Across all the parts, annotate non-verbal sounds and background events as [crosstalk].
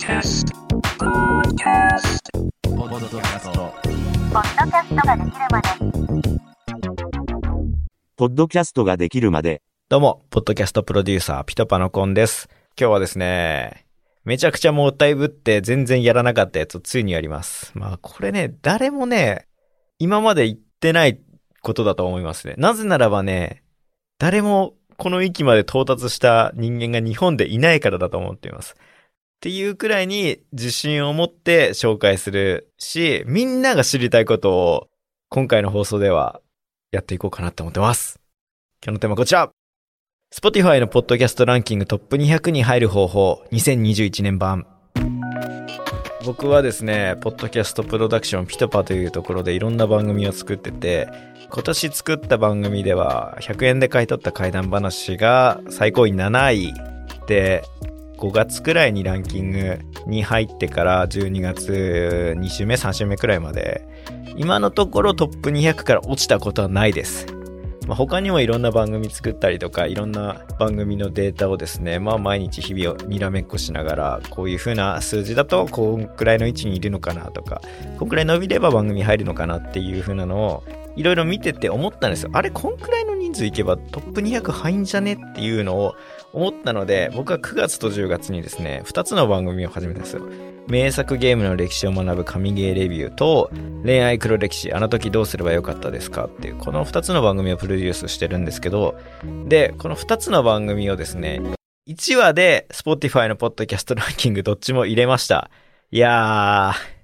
Podcast. Podcast. ポッドキャスト。ポッドキャストができるまでポッドキャストができるまで、どうも、ポッドキャストプロデューサー、ピトパノコンです。今日はですね、めちゃくちゃもったいぶって全然やらなかったやつをついにやります。まあ、これね、誰もね、今まで言ってないことだと思いますね。なぜならばね、誰もこの域まで到達した人間が日本でいないからだと思っています。っていうくらいに自信を持って紹介するし、みんなが知りたいことを今回の放送ではやっていこうかなって思ってます。今日のテーマはこちら。Spotify のポッドキャストランキングトップ200に入る方法。2021年版。僕はですね、ポッドキャストプロダクションピトパというところでいろんな番組を作ってて、今年作った番組では100円で買い取った怪談話が最高位7位で、5月くらいにランキングに入ってから12月2週目3週目くらいまで、今のところトップ200から落ちたことはないです。まあ、他にもいろんな番組作ったりとかいろんな番組のデータをですねまあ毎日日々をにらめっこしながらこういう風な数字だとこんくらいの位置にいるのかなとかこんくらい伸びれば番組入るのかなっていう風なのをいろいろ見てて思ったんですよあれこんくらいの人数いけばトップ200入んじゃねっていうのを思ったので僕は9月と10月にですね2つの番組を始めたんですよ。名作ゲームの歴史を学ぶ神ゲーレビューと恋愛黒歴史あの時どうすればよかったですか？っていうこの2つの番組をプロデュースしてるんですけどでこの2つの番組をですね1話で Spotify のポッドキャストランキングどっちも入れました。いやー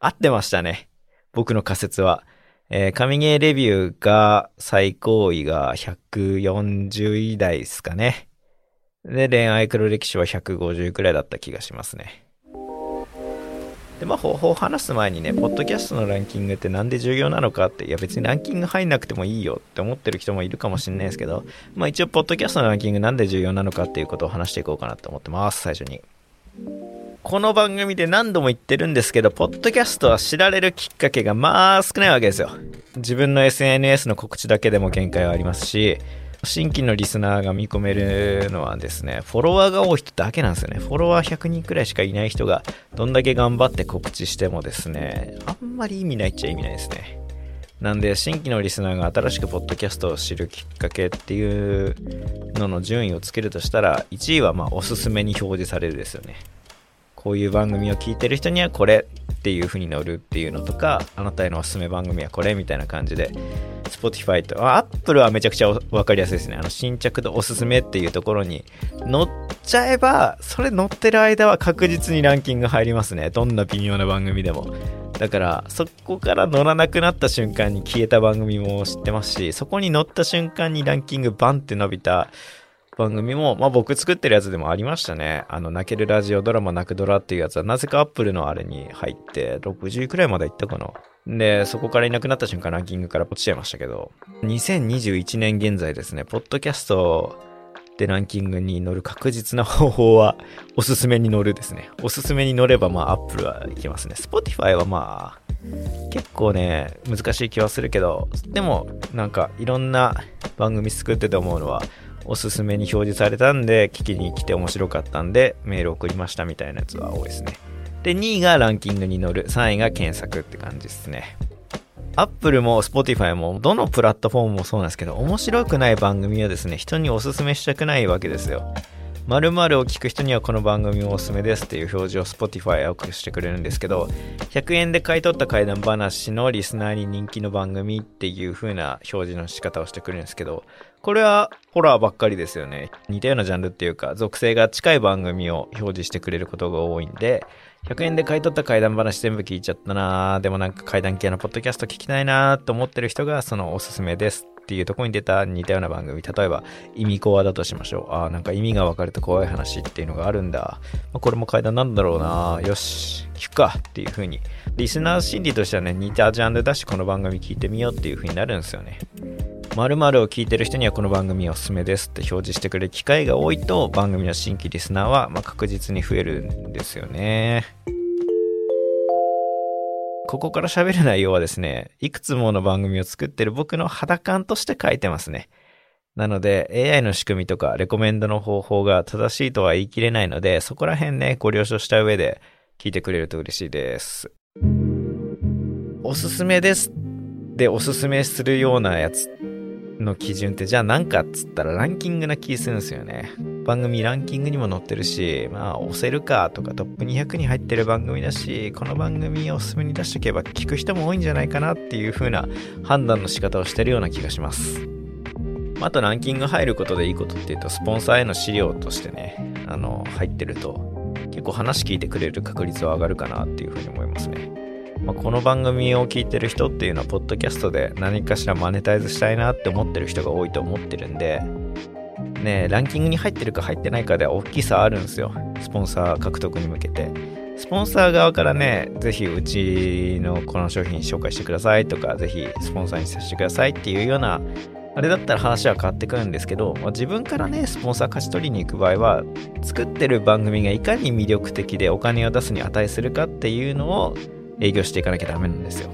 合ってましたね。僕の仮説は。えー神ゲーレビューが最高位が140位台ですかね。で恋愛黒歴史は150くらいだった気がしますねで、まあ、方法を話す前にね、ポッドキャストのランキングってなんで重要なのかって、いや別にランキング入んなくてもいいよって思ってる人もいるかもしれないですけど、まあ一応、ポッドキャストのランキングなんで重要なのかっていうことを話していこうかなと思ってます、最初に。この番組で何度も言ってるんですけど、ポッドキャストは知られるきっかけがまあ少ないわけですよ。自分の SNS の告知だけでも限界はありますし、新規のリスナーが見込めるのはですね、フォロワーが多い人だけなんですよね。フォロワー100人くらいしかいない人が、どんだけ頑張って告知してもですね、あんまり意味ないっちゃ意味ないですね。なんで、新規のリスナーが新しくポッドキャストを知るきっかけっていうのの順位をつけるとしたら、1位はまおすすめに表示されるですよね。こういう番組を聞いてる人にはこれっていう風に載るっていうのとか、あなたへのおすすめ番組はこれみたいな感じで、Spotify と、あ Apple はめちゃくちゃわかりやすいですね。あの、新着とおすすめっていうところに載っちゃえば、それ載ってる間は確実にランキング入りますね。どんな微妙な番組でも。だから、そこから乗らなくなった瞬間に消えた番組も知ってますし、そこに乗った瞬間にランキングバンって伸びた番組も、まあ僕作ってるやつでもありましたね。あの、泣けるラジオドラマ泣くドラっていうやつは、なぜかアップルのあれに入って、60位くらいまでいったかな。で、そこからいなくなった瞬間ランキングから落ちちゃいましたけど、2021年現在ですね、ポッドキャストでランキングに乗る確実な方法は、おすすめに乗るですね。おすすめに乗れば、まあ、アップルはいけますね。Spotify はまあ、結構ね、難しい気はするけど、でも、なんか、いろんな番組作ってて思うのは、おすすめに表示されたんで、聞きに来て面白かったんで、メール送りましたみたいなやつは多いですね。で、2位がランキングに乗る、3位が検索って感じですね。アップルも Spotify もどのプラットフォームもそうなんですけど、面白くない番組はですね、人におすすめしたくないわけですよ。〇〇を聞く人にはこの番組もおすすめですっていう表示を Spotify は送してくれるんですけど、100円で買い取った怪談話のリスナーに人気の番組っていう風な表示の仕方をしてくれるんですけど、これはホラーばっかりですよね。似たようなジャンルっていうか、属性が近い番組を表示してくれることが多いんで、100円で買い取った怪談話全部聞いちゃったなーでもなんか怪談系のポッドキャスト聞きたいなーと思ってる人がそのおすすめですっていうところに出た似たような番組、例えば意味コアだとしましょう。あーなんか意味が分かると怖い話っていうのがあるんだ。まあ、これも怪談なんだろうなよし、聞くかっていう風に。リスナー心理としてはね、似たジャンルだしこの番組聞いてみようっていう風になるんですよね。〇〇を聞いてる人にはこの番組おすすめですって表示してくれる機会が多いと番組の新規リスナーはまあ確実に増えるんですよね。ここから喋る内容はですね、いくつもの番組を作ってる僕の肌感として書いてますね。なので AI の仕組みとかレコメンドの方法が正しいとは言い切れないので、そこら辺ね、ご了承した上で聞いてくれると嬉しいです。おすすめですでおすすめするようなやつの基準ってじゃあ何かっつったらランキングな気するんですよね。番組ランキングにも載ってるし、まあ押せるかとかトップ200に入ってる番組だし、この番組をおすすめに出しとけば聞く人も多いんじゃないかなっていう風な判断の仕方をしてるような気がします。あとランキング入ることでいいことっていうと、スポンサーへの資料としてね、あの、入ってると、結構話聞いてくれる確率は上がるかなっていうふうに思いますね。まあ、この番組を聞いてる人っていうのは、ポッドキャストで何かしらマネタイズしたいなって思ってる人が多いと思ってるんで、ねランキングに入ってるか入ってないかでは大きさあるんですよ。スポンサー獲得に向けて。スポンサー側からね、ぜひうちのこの商品紹介してくださいとか、ぜひスポンサーにさせてくださいっていうようなあれだったら話は変わってくるんですけど、まあ、自分からね、スポンサー勝ち取りに行く場合は、作ってる番組がいかに魅力的でお金を出すに値するかっていうのを営業していかなきゃダメなんですよ。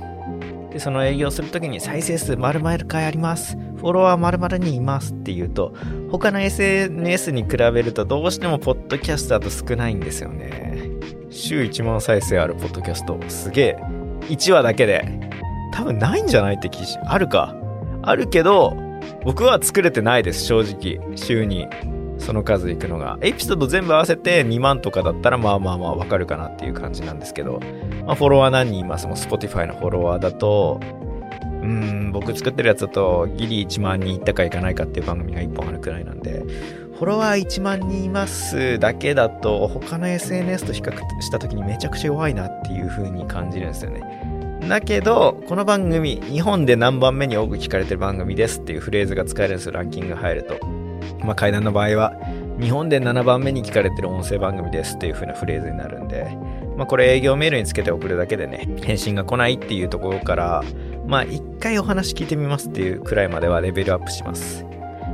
で、その営業するときに再生数〇〇回あります。フォロワー〇〇にいますっていうと、他の SNS に比べるとどうしてもポッドキャストだと少ないんですよね。週1万再生あるポッドキャスト、すげえ。1話だけで。多分ないんじゃないって記事。あるか。あるけど、僕は作れてないです、正直。週にその数いくのが。エピソード全部合わせて2万とかだったらまあまあまあわかるかなっていう感じなんですけど、まあ、フォロワー何人いますもん、Spotify のフォロワーだと、うん、僕作ってるやつだとギリ1万人いったかいかないかっていう番組が1本あるくらいなんで、フォロワー1万人いますだけだと他の SNS と比較した時にめちゃくちゃ弱いなっていう風に感じるんですよね。だけど、この番組、日本で何番目に多く聞かれてる番組ですっていうフレーズが使えるんですよ、ランキング入ると。まあ、階段の場合は、日本で7番目に聞かれてる音声番組ですっていう風なフレーズになるんで、まあ、これ営業メールにつけて送るだけでね、返信が来ないっていうところから、まあ、一回お話聞いてみますっていうくらいまではレベルアップします。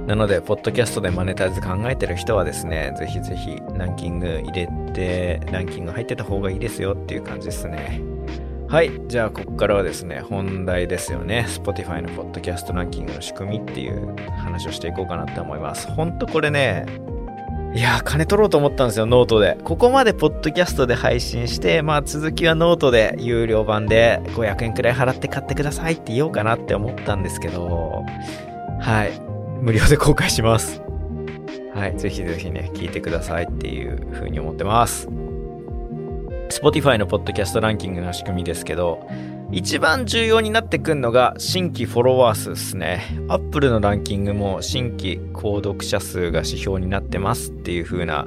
なので、ポッドキャストでマネタイズ考えてる人はですね、ぜひぜひランキング入れて、ランキング入ってた方がいいですよっていう感じですね。はい。じゃあ、ここからはですね、本題ですよね。Spotify のポッドキャストランキングの仕組みっていう話をしていこうかなって思います。ほんとこれね、いや、金取ろうと思ったんですよ、ノートで。ここまでポッドキャストで配信して、まあ続きはノートで有料版で500円くらい払って買ってくださいって言おうかなって思ったんですけど、はい。無料で公開します。はい。ぜひぜひね、聞いてくださいっていう風に思ってます。Spotify のポッドキャストランキングの仕組みですけど、一番重要になってくるのが新規フォロワー数ですね。Apple のランキングも新規購読者数が指標になってますっていう風な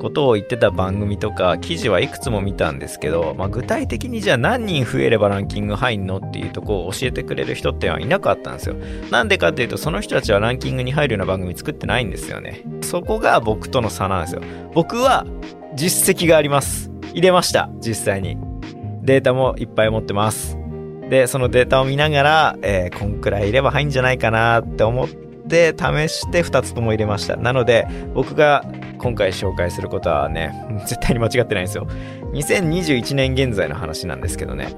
ことを言ってた番組とか記事はいくつも見たんですけど、まあ、具体的にじゃあ何人増えればランキング入んのっていうとこを教えてくれる人ってのはいなかったんですよ。なんでかっていうとその人たちはランキングに入るような番組作ってないんですよね。そこが僕との差なんですよ。僕は実績があります。入れました。実際に。データもいっぱい持ってます。で、そのデータを見ながら、えーこんくらいいれば入んじゃないかなって思って試して2つとも入れました。なので、僕が今回紹介することはね、[laughs] 絶対に間違ってないんですよ。2021年現在の話なんですけどね。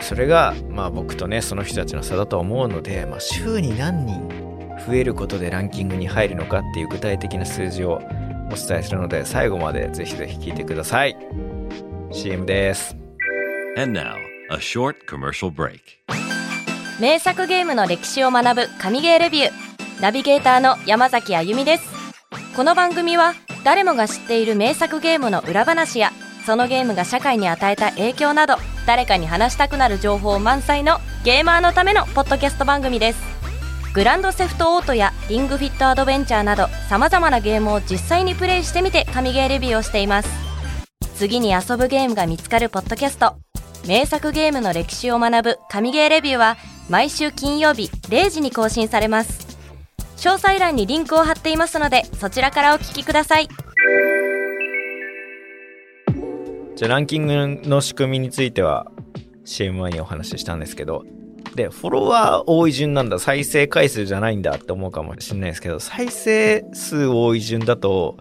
それが、まあ僕とね、その人たちの差だと思うので、まあ週に何人増えることでランキングに入るのかっていう具体的な数字をお伝えするので、最後までぜひぜひ聞いてください。CM です。And now, a short commercial break. 名作ゲームの歴史を学ぶ神ゲーレビューナビゲーターの山崎あゆみですこの番組は誰もが知っている名作ゲームの裏話やそのゲームが社会に与えた影響など誰かに話したくなる情報満載のゲーマーのためのポッドキャスト番組ですグランドセフトオートやリングフィットアドベンチャーなど様々なゲームを実際にプレイしてみて神ゲーレビューをしています。次に遊ぶゲームが見つかるポッドキャスト。名作ゲームの歴史を学ぶ神ゲーレビューは毎週金曜日0時に更新されます。詳細欄にリンクを貼っていますのでそちらからお聞きください。じゃあランキングの仕組みについては CM 前にお話ししたんですけど、で、フォロワー多い順なんだ、再生回数じゃないんだって思うかもしれないですけど、再生数多い順だと、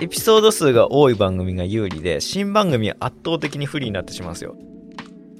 エピソード数が多い番組が有利で、新番組は圧倒的に不利になってしまうんですよ。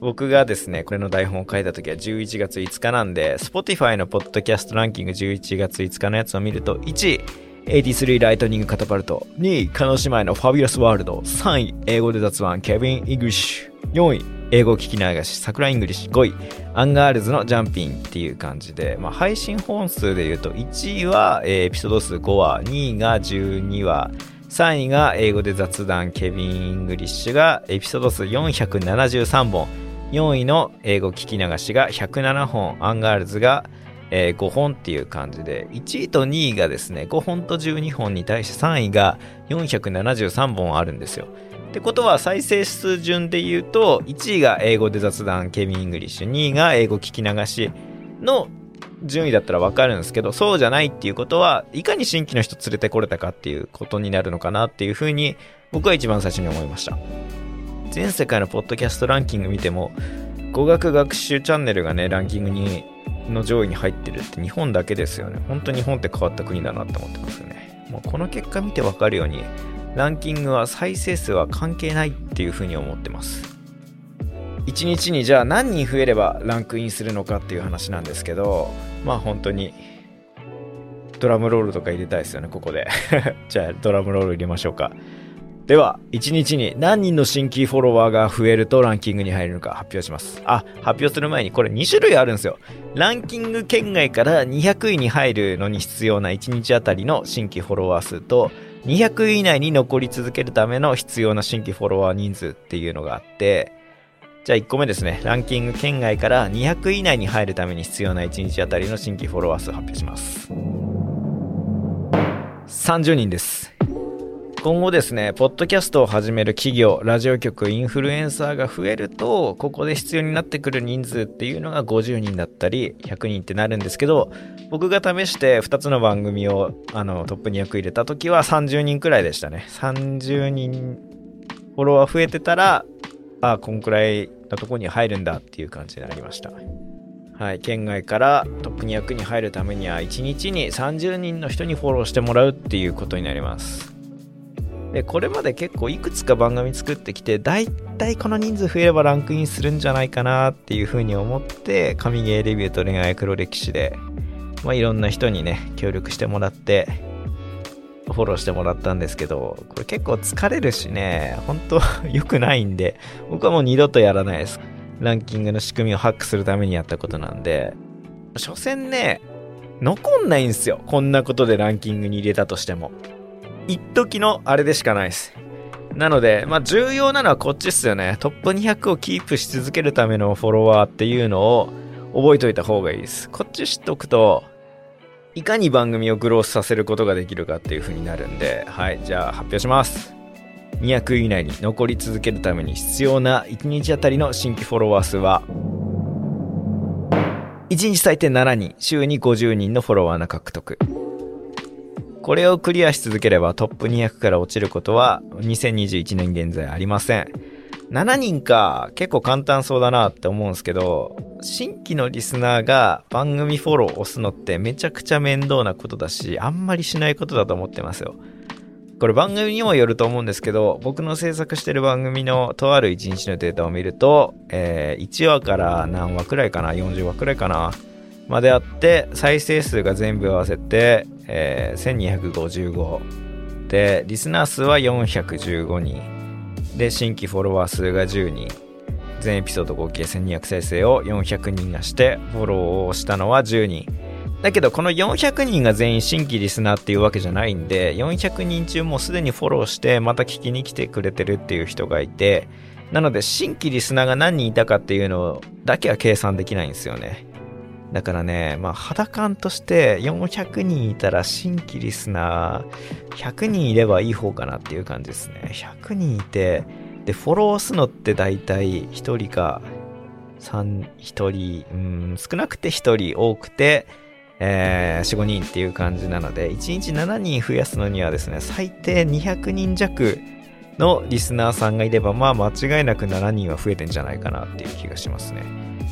僕がですね、これの台本を書いた時は11月5日なんで、Spotify のポッドキャストランキング11月5日のやつを見ると、1位、83 Lightning Catapult。2位、叶姉妹のファビュラスワールド。3位、英語で雑談、 Kevin's English。4位、英語聞き流し、 Sakura English。5位、アンガールズのジャンピンっていう感じで、まあ、配信本数で言うと、1位は、えーエピソード数5話、2位が12話、3位が英語で雑談、 Kevin's English がエピソード数473本。4位の英語聞き流しが107本、アンガールズが、え5本っていう感じで、1位と2位がですね、5本と12本に対して3位が473本あるんですよ。ってことは再生数順で言うと、1位が英語で雑談、 Kevin's English、2位が英語聞き流しの順位だったらわかるんですけど、そうじゃないっていうことは、いかに新規の人連れてこれたかっていうことになるのかなっていうふうに、僕は一番最初に思いました。全世界のポッドキャストランキング見ても、語学学習チャンネルがね、ランキングに、の上位に入ってるって日本だけですよね。本当日本って変わった国だなって思ってますよね。もうこの結果見てわかるように、ランキングは再生数は関係ないっていうふうに思ってます。1日にじゃあ何人増えればランクインするのかっていう話なんですけど、まあ本当に、ドラムロールとか入れたいですよね、ここで。[laughs] じゃあドラムロール入れましょうか。では、1日に何人の新規フォロワーが増えるとランキングに入るのか発表します。あ、発表する前にこれ2種類あるんですよ。ランキング圏外から200位に入るのに必要な1日あたりの新規フォロワー数と、200位以内に残り続けるための必要な新規フォロワー人数っていうのがあって、じゃあ1個目ですね。ランキング圏外から200位以内に入るために必要な1日あたりの新規フォロワー数発表します。30人です。今後ですね、ポッドキャストを始める企業、ラジオ局、インフルエンサーが増えると、ここで必要になってくる人数っていうのが50人だったり、100人ってなるんですけど、僕が試して2つの番組をあのトップに役入れた時は30人くらいでしたね。30人フォロワー増えてたら、ああこんくらいのとこに入るんだっていう感じになりました。はい、県外からトップ200に入るためには1日に30人の人にフォローしてもらうっていうことになります。で、これまで結構いくつか番組作ってきて、だいたいこの人数増えればランクインするんじゃないかなっていうふうに思って、神ゲーレビューと恋愛黒歴史で、まあ、いろんな人にね、協力してもらって、フォローしてもらったんですけど、これ結構疲れるしね、本当良くないんで、僕はもう二度とやらないです。ランキングの仕組みをハックするためにやったことなんで、所詮ね、残んないんですよ。こんなことでランキングに入れたとしても。一時のあれでしかないです。なので、まあ重要なのはこっちっすよね。トップ200をキープし続けるためのフォロワーっていうのを覚えておいた方がいいです。こっち知っとくと、いかに番組をグロースさせることができるかっていう風になるんで、はい、じゃあ発表します。200以内に残り続けるために必要な1日あたりの新規フォロワー数は、1日最低7人、週に50人のフォロワーの獲得。これをクリアし続ければトップ200から落ちることは2021年現在ありません。7人か結構簡単そうだなって思うんですけど、新規のリスナーが番組フォロー押すのってめちゃくちゃ面倒なことだし、あんまりしないことだと思ってますよ。これ番組にもよると思うんですけど、僕の制作してる番組のとある1日のデータを見ると、えー1話から何話くらいかな ?40 話くらいかなまであって、再生数が全部合わせて、えー1255。で、リスナー数は415人。で、新規フォロワー数が10人。全エピソード合計1200再生を400人がして、フォローをしたのは10人。だけど、この400人が全員新規リスナーっていうわけじゃないんで、400人中もうすでにフォローして、また聞きに来てくれてるっていう人がいて、なので、新規リスナーが何人いたかっていうのだけは計算できないんですよね。だからね、まあ、肌感として400人いたら新規リスナー100人いればいい方かなっていう感じですね。100人いて、で、フォローするのって大体1人か3、1人、うん、少なくて1人、多くて、えー、4、5人っていう感じなので、1日7人増やすのにはですね、最低200人弱のリスナーさんがいれば、まあ間違いなく7人は増えてんじゃないかなっていう気がしますね。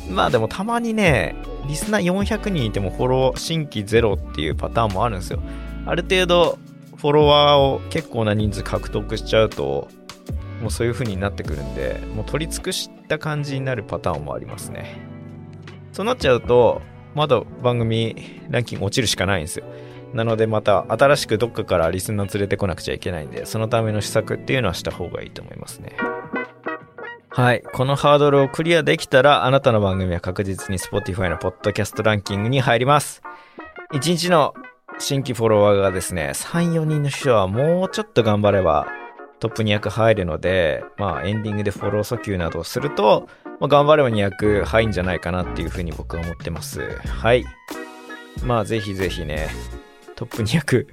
まあでもたまにね、リスナー400人いてもフォロー新規ゼロっていうパターンもあるんですよ。ある程度フォロワーを結構な人数獲得しちゃうと、もうそういう風になってくるんで、もう取り尽くした感じになるパターンもありますね。そうなっちゃうと、まだ番組ランキング落ちるしかないんですよ。なのでまた新しくどっかからリスナー連れてこなくちゃいけないんで、そのための施策っていうのはした方がいいと思いますね。はい。このハードルをクリアできたら、あなたの番組は確実に Spotify のポッドキャストランキングに入ります。1日の新規フォロワーがですね、3、4人の人はもうちょっと頑張ればトップ200入るので、まあエンディングでフォロー訴求などをすると、まあ、頑張れば200入んじゃないかなっていうふうに僕は思ってます。はい。まあぜひぜひね、トップ200、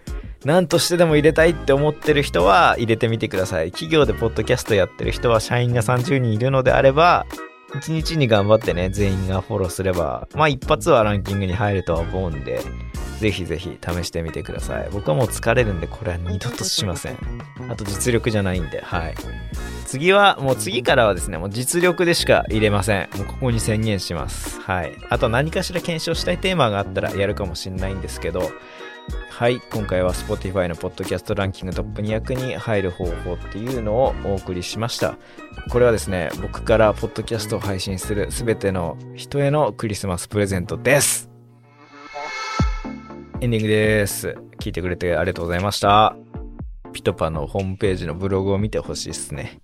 何としてでも入れたいって思ってる人は入れてみてください。企業でポッドキャストやってる人は社員が30人いるのであれば、1日に頑張ってね、全員がフォローすれば、まあ一発はランキングに入るとは思うんで、ぜひぜひ試してみてください。僕はもう疲れるんで、これは二度としません。あと実力じゃないんで、はい。次は、もう次からはですね、もう実力でしか入れません。もうここに宣言します。はい。あと何かしら検証したいテーマがあったらやるかもしれないんですけど、はい。今回は Spotify のポッドキャストランキングトップ200に入る方法っていうのをお送りしました。これはですね、僕からポッドキャストを配信するすべての人へのクリスマスプレゼントです。エンディングです。聞いてくれてありがとうございました。ピトパのホームページのブログを見てほしいですね。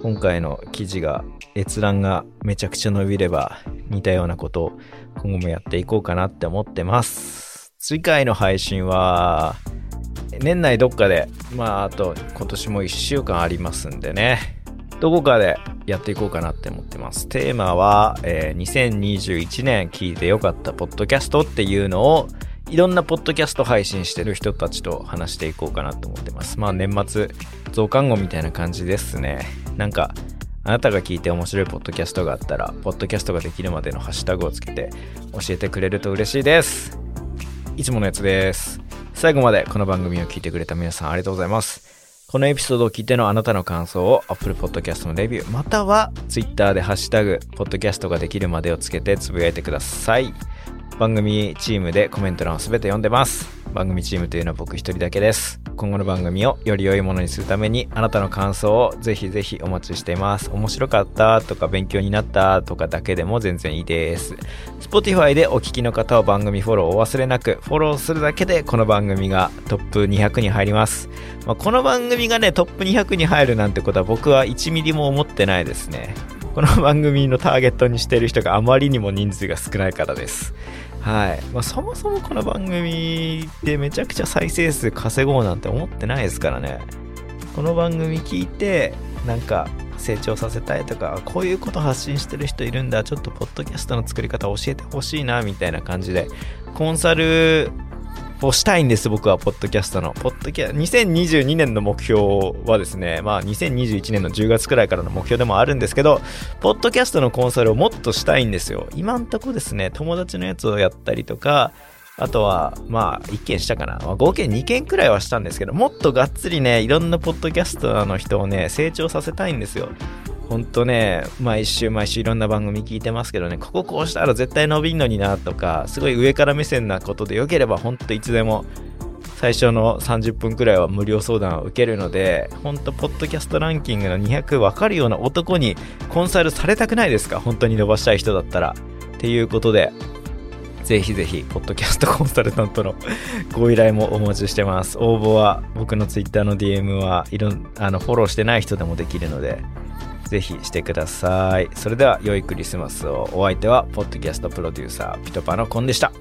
今回の記事が、閲覧がめちゃくちゃ伸びれば、似たようなことを今後もやっていこうかなって思ってます。次回の配信は、年内どっかで、まあ、あと今年も1週間ありますんでね、どこかでやっていこうかなって思ってます。テーマは、えー2021年聞いてよかったポッドキャストっていうのを、いろんなポッドキャスト配信してる人たちと話していこうかなと思ってます。まあ年末増刊号みたいな感じですね。なんか、あなたが聞いて面白いポッドキャストがあったら、ポッドキャストができるまでのハッシュタグをつけて教えてくれると嬉しいです。いつものやつです。最後までこの番組を聞いてくれた皆さんありがとうございます。このエピソードを聞いてのあなたの感想を Apple Podcast のレビュー、または Twitter でハッシュタグ、ポッドキャストができるまでをつけてつぶやいてください。番組チームでコメント欄をすべて読んでます。番組チームというのは僕一人だけです。今後の番組をより良いものにするためにあなたの感想をぜひぜひお待ちしています。面白かったとか勉強になったとかだけでも全然いいです。Spotify でお聞きの方は番組フォローをお忘れなく、フォローするだけでこの番組がトップ200に入ります。まあ、この番組がね、トップ200に入るなんてことは僕は1ミリも思ってないですね。この番組のターゲットにしている人があまりにも人数が少ないからです。はい。まあ、そもそもこの番組でめちゃくちゃ再生数稼ごうなんて思ってないですからね。この番組聞いて、なんか成長させたいとか、こういうこと発信してる人いるんだ、ちょっとポッドキャストの作り方教えてほしいな、みたいな感じで、コンサルをしたいんです、僕は、ポッドキャストの。ポッドキャ、2022年の目標はですね、まあ、2021年の10月くらいからの目標でもあるんですけど、ポッドキャストのコンサルをもっとしたいんですよ。今んとこですね、友達のやつをやったりとか、あとは、まあ、1件したかな。まあ、合計2件くらいはしたんですけど、もっとがっつりね、いろんなポッドキャスターの人をね、成長させたいんですよ。ほんとね、毎週毎週いろんな番組聞いてますけどね、こここうしたら絶対伸びんのになとか、すごい上から目線なことでよければ、ほんといつでも、最初の30分くらいは無料相談を受けるので、ほんと、ポッドキャストランキングの200分かるような男にコンサルされたくないですか？本当に伸ばしたい人だったら。っていうことで、ぜひぜひ、ポッドキャストコンサルタントの [laughs] ご依頼もお待ちしてます。応募は、僕の Twitter の DM はいろん、あの、フォローしてない人でもできるので、ぜひしてください。それでは、良いクリスマスを。お相手は、ポッドキャストプロデューサー、ピトパのコンでした。